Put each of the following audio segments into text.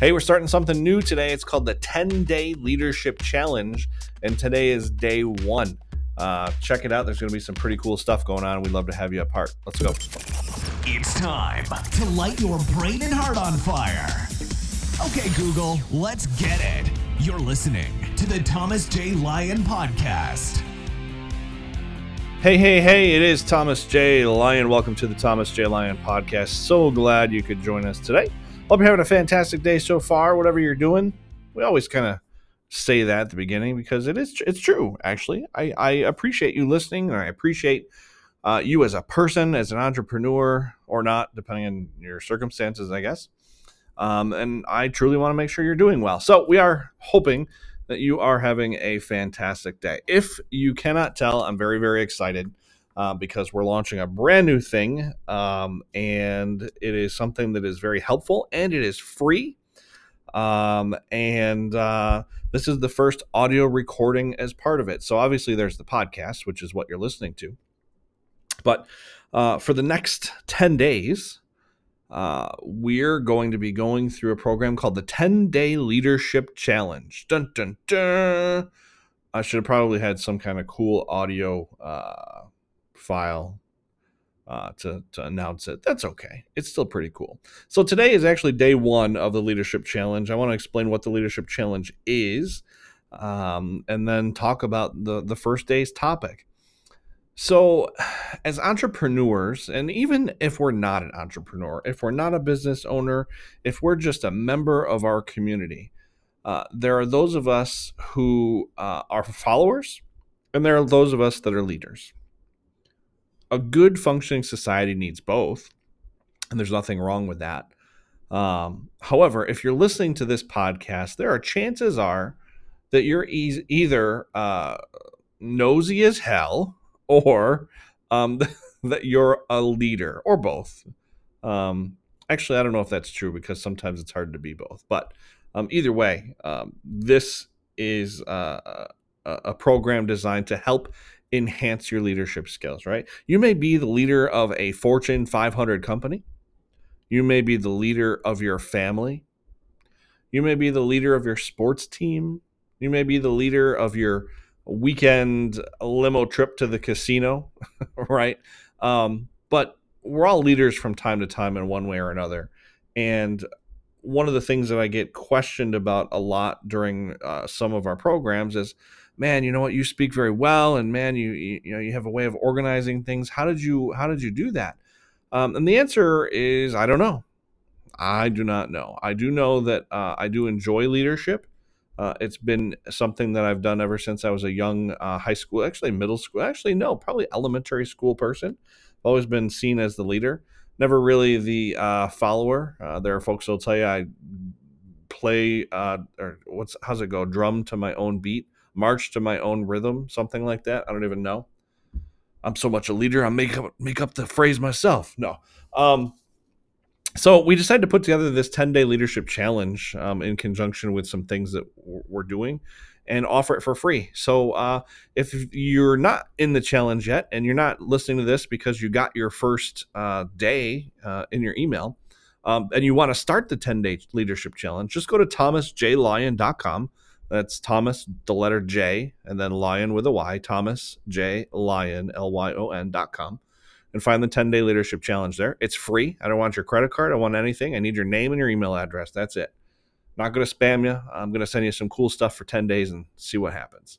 Hey, we're starting something new today. It's called the 10 Day Leadership Challenge, and today is day one. Uh, check it out. There's going to be some pretty cool stuff going on. We'd love to have you a part. Let's go. It's time to light your brain and heart on fire. Okay, Google, let's get it. You're listening to the Thomas J. Lyon Podcast. Hey, hey, hey, it is Thomas J. Lyon. Welcome to the Thomas J. Lyon Podcast. So glad you could join us today. Hope you're having a fantastic day so far, whatever you're doing. We always kind of say that at the beginning because it is it's true actually. I, I appreciate you listening and i appreciate uh, you as a person as an entrepreneur or not depending on your circumstances i guess. Um, and i truly want to make sure you're doing well. So we are hoping that you are having a fantastic day. If you cannot tell i'm very very excited uh, because we're launching a brand new thing um, and it is something that is very helpful and it is free um, and uh, this is the first audio recording as part of it. So obviously, there's the podcast, which is what you're listening to. But uh, for the next 10 days, uh, we're going to be going through a program called the 10 Day Leadership Challenge. Dun, dun, dun. I should have probably had some kind of cool audio uh, file uh, to, to announce it. That's okay. It's still pretty cool. So today is actually day one of the Leadership Challenge. I want to explain what the Leadership Challenge is um, and then talk about the, the first day's topic. So, as entrepreneurs, and even if we're not an entrepreneur, if we're not a business owner, if we're just a member of our community, uh, there are those of us who uh, are followers, and there are those of us that are leaders a good functioning society needs both, and there's nothing wrong with that. Um, however, if you're listening to this podcast, there are chances are that you're e- either uh, nosy as hell or um, that you're a leader or both. Um, actually, I don't know if that's true because sometimes it's hard to be both. But um, either way, um, this is uh, a program designed to help enhance your leadership skills, right? You may be the leader of a Fortune 500 company. You may be the leader of your family. You may be the leader of your sports team. You may be the leader of your weekend limo trip to the casino, right? Um, but we're all leaders from time to time in one way or another. And one of the things that I get questioned about a lot during uh, some of our programs is man, you know what, you speak very well, and man, you you, know you have a way of organizing things. How did you how did you do that? Um, and the answer is I don't know. I do not know. I do know that uh, I do enjoy leadership. Uh, it's been something that I've done ever since I was a young uh, high school, actually middle school, actually no, probably elementary school person. I've always been seen as the leader, never really the uh, follower. Uh, there are folks who'll tell you I play uh, or what's how's it go, drum to my own beat march to my own rhythm, something like that. I don't even know. I'm so much a leader. I make up make up the phrase myself. No. Um, so we decided to put together this 10 day leadership challenge um, in conjunction with some things that we're doing and offer it for free. So uh, if you're not in the challenge yet and you're not listening to this because you got your first uh, day uh, in your email um, and you want to start the 10 day leadership challenge, just go to thomasjlyon.com that's Thomas, the letter J, and then Lion with a Y, Thomas J. Lyon, L Y O N dot com. And find the 10 day leadership challenge there. It's free. I don't want your credit card. I want anything. I need your name and your email address. That's it. Not going to spam you. I'm going to send you some cool stuff for 10 days and see what happens.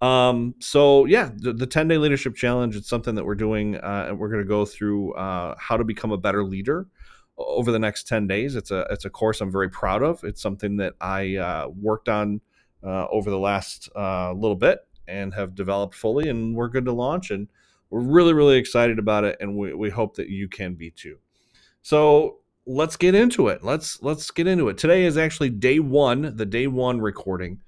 Um, so yeah, the, the 10 day leadership challenge, it's something that we're doing. Uh, and we're going to go through uh, how to become a better leader over the next 10 days. It's a, it's a course I'm very proud of. It's something that I uh, worked on over the last uh, little bit and have developed fully, and we're good to launch. And we're really, really excited about it, and we, we hope that you can be too. So let's get into it. Let's let's get into it. Today is actually day one, the day one recording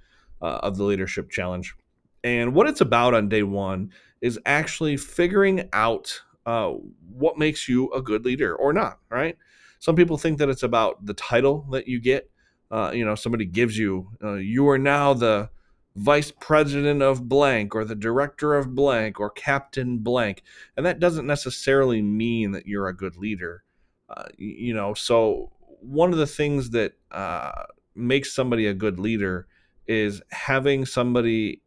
uh, of the leadership challenge, and what it's about on day one is actually figuring out uh, what makes you a good leader or not. Right? Some people think that it's about the title that you get uh, you know, somebody gives you, uh, you are now the vice president of blank or the director of blank or captain blank. And that doesn't necessarily mean that you're a good leader. Uh, you know, so one of the things that uh, makes somebody a good leader is having somebody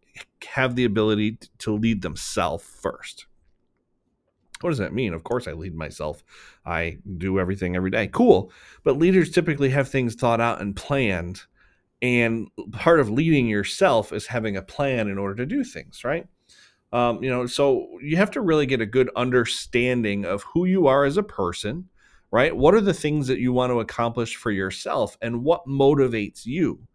have the ability to lead themselves first. What does that mean? Of course, I lead myself. I do everything every day. Cool. But leaders typically have things thought out and planned. And part of leading yourself is having a plan in order to do things, right? Um, you know, so you have to really get a good understanding of who you are as a person, right? What are the things that you want to accomplish for yourself and what motivates you,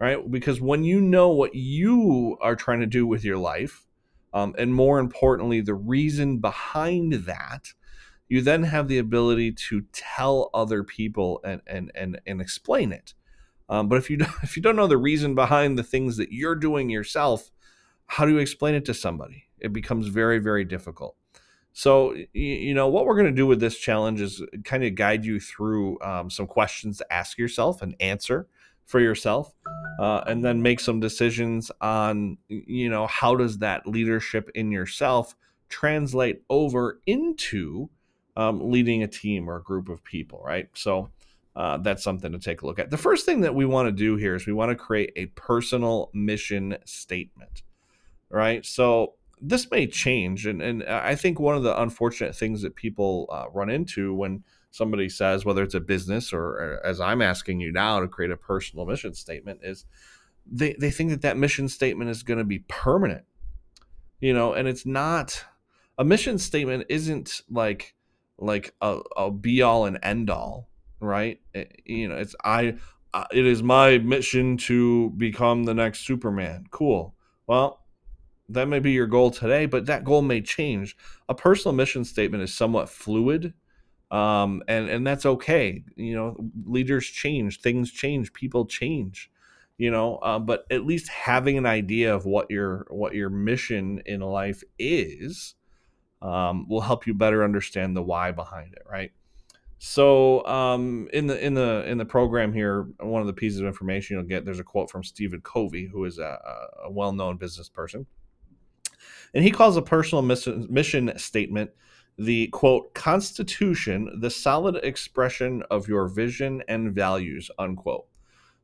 right? Because when you know what you are trying to do with your life, um, and more importantly, the reason behind that, you then have the ability to tell other people and and and, and explain it. Um, but if you don't, if you don't know the reason behind the things that you're doing yourself, how do you explain it to somebody? It becomes very very difficult. So you know what we're going to do with this challenge is kind of guide you through um, some questions to ask yourself and answer for yourself uh, and then make some decisions on you know how does that leadership in yourself translate over into um, leading a team or a group of people right? So uh, that's something to take a look at. The first thing that we want to do here is we want to create a personal mission statement right? So this may change and, and i think one of the unfortunate things that people uh, run into when somebody says, whether it's a business or, or as I'm asking you now to create a personal mission statement, is they, they think that that mission statement is going to be permanent, you know, and it's not. A mission statement isn't like like a, a be all and end all, right? It, eh, you know, it's I. It is my mission to become the next Superman. Cool. Well, that may be your goal today, but that goal may change. A personal mission statement is somewhat fluid um, and and that's okay. You know, leaders change, things change, people change. You know, uh, but at least having an idea of what your what your mission in life is um, will help you better understand the why behind it, right? So um, in the in the in the program here, one of the pieces of information you'll get there's a quote from Stephen Covey, who is a, a well-known business person, and he calls a personal mission, mission statement the quote constitution the solid expression of your vision and values unquote.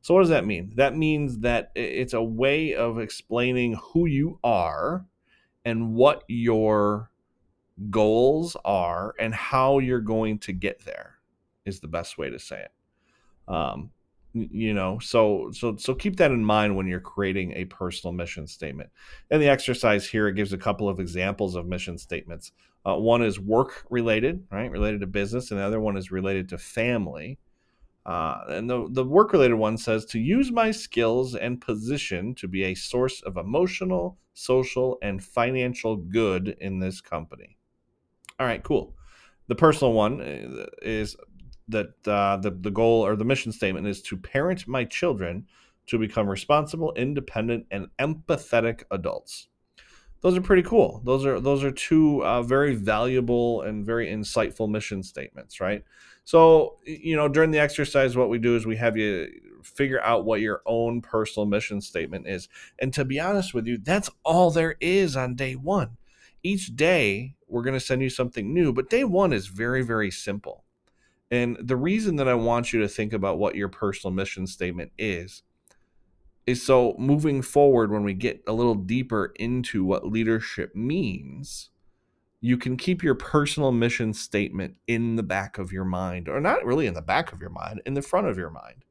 So what does that mean? That means that it's a way of explaining who you are and what your goals are and how you're going to get there is the best way to say it. Um, you know so so so keep that in mind when you're creating a personal mission statement. And the exercise here it gives a couple of examples of mission statements uh, one is work related right related to business and the other one is related to family. Uh, and the, the work related one says to use my skills and position to be a source of emotional social and financial good in this company. All right cool. The personal one uh, is that uh, the the goal or the mission statement is to parent my children to become responsible, independent, and empathetic adults. Those are pretty cool. Those are those are two uh, very valuable and very insightful mission statements, right? So you know, during the exercise, what we do is we have you figure out what your own personal mission statement is, and to be honest with you, that's all there is on day one. Each day, we're going to send you something new, but day one is very very simple and the reason that I want you to think about what your personal mission statement is is so moving forward when we get a little deeper into what leadership means, you can keep your personal mission statement in the back of your mind or not really in the back of your mind, in the front of your mind.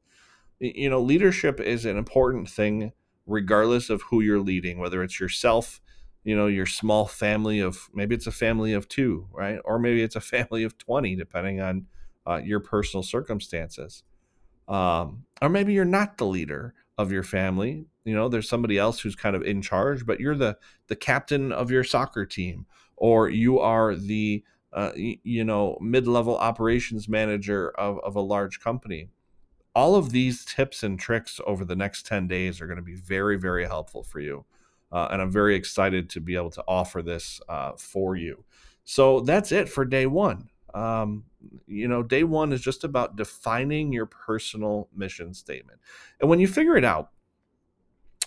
You know, leadership is an important thing regardless of who you're leading, whether it's yourself, you know, your small family of maybe it's a family of 2, right? Or maybe it's a family of 20 depending on uh, your personal circumstances. Um, or maybe you're not the leader of your family. You know, there's somebody else who's kind of in charge, but you're the the captain of your soccer team, or you are the uh, you know mid-level operations manager of, of a large company. All of these tips and tricks over the next 10 days are going to be very, very helpful for you. Uh, and I'm very excited to be able to offer this uh, for you. So that's it for day one. Um, you know, day one is just about defining your personal mission statement. And when you figure it out,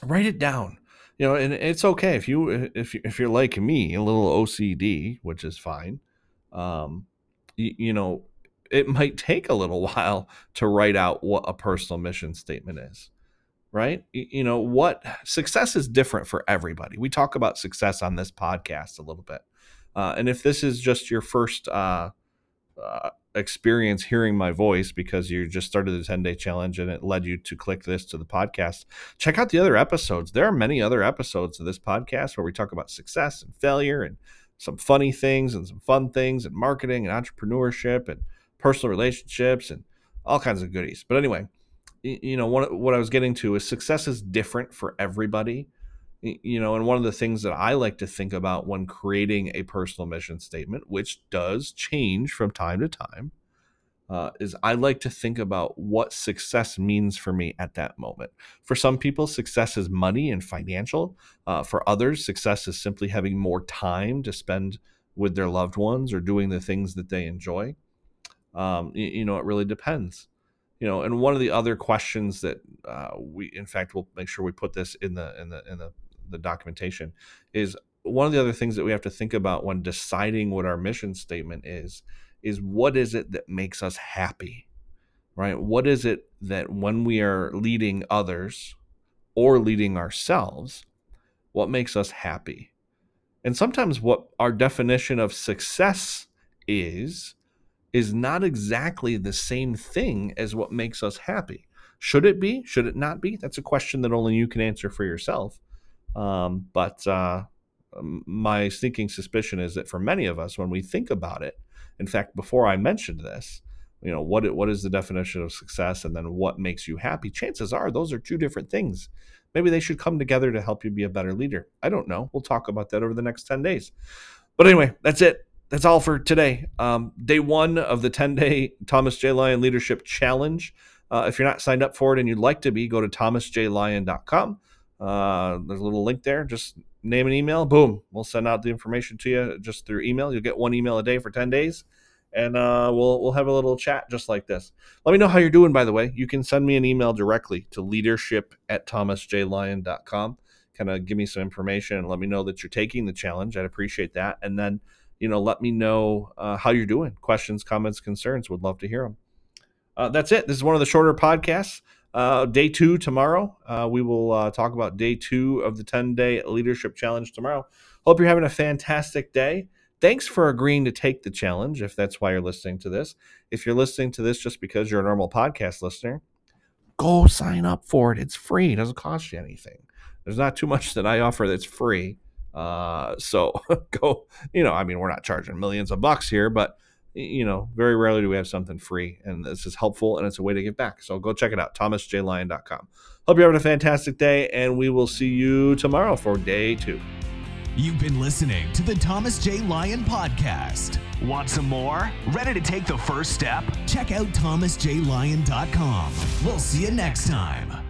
write it down. You know, and it's okay if you if you, if you're like me, a little OCD, which is fine. Um, you, you know, it might take a little while to write out what a personal mission statement is right you know what success is different for everybody we talk about success on this podcast a little bit uh, and if this is just your first uh, uh, experience hearing my voice because you just started the 10 day challenge and it led you to click this to the podcast, check out the other episodes. There are many other episodes of this podcast where we talk about success and failure and some funny things and some fun things and marketing and entrepreneurship and personal relationships and all kinds of goodies. But anyway, you know, what, what I was getting to is success is different for everybody you know and one of the things that i like to think about when creating a personal mission statement which does change from time to time uh, is i like to think about what success means for me at that moment. For some people success is money and financial. Uh, for others success is simply having more time to spend with their loved ones or doing the things that they enjoy. Um, you, you know it really depends. You know and one of the other questions that uh, we in fact we'll make sure we put this in the in the in the the documentation is one of the other things that we have to think about when deciding what our mission statement is is what is it that makes us happy right? What is it that when we are leading others or leading ourselves what makes us happy? And sometimes what our definition of success is is not exactly the same thing as what makes us happy. Should it be? Should it not be? That's a question that only you can answer for yourself um, but uh, my sneaking suspicion is that for many of us, when we think about it, in fact, before I mentioned this, you know, what what is the definition of success, and then what makes you happy? Chances are those are two different things. Maybe they should come together to help you be a better leader. I don't know. We'll talk about that over the next ten days. But anyway, that's it. That's all for today. Um, day one of the 10 day Thomas J. Lyon Leadership Challenge. Uh, if you're not signed up for it and you'd like to be, go to thomasjlyon.com. Uh, there's a little link there. Just name an email. Boom. We'll send out the information to you just through email. You'll get one email a day for 10 days. And uh, we'll we'll have a little chat just like this. Let me know how you're doing, by the way. You can send me an email directly to leadership at thomasjlyon.com. Kind of give me some information and let me know that you're taking the challenge. I'd appreciate that. And then, you know, let me know uh, how you're doing. Questions, comments, concerns. Would love to hear them. Uh, that's it. This is one of the shorter podcasts. Uh, day two tomorrow. Uh, we will uh, talk about day two of the 10 day leadership challenge tomorrow. Hope you're having a fantastic day. Thanks for agreeing to take the challenge if that's why you're listening to this. If you're listening to this just because you're a normal podcast listener, go sign up for it. It's free, it doesn't cost you anything. There's not too much that I offer that's free. Uh, so go, you know, I mean, we're not charging millions of bucks here, but you know, very rarely do we have something free, and this is helpful and it's a way to give back. So go check it out, thomasjlyon.com. Hope you're having a fantastic day, and we will see you tomorrow for day two. You've been listening to the Thomas J. Lyon Podcast. Want some more? Ready to take the first step? Check out thomasjlyon.com. We'll see you next time.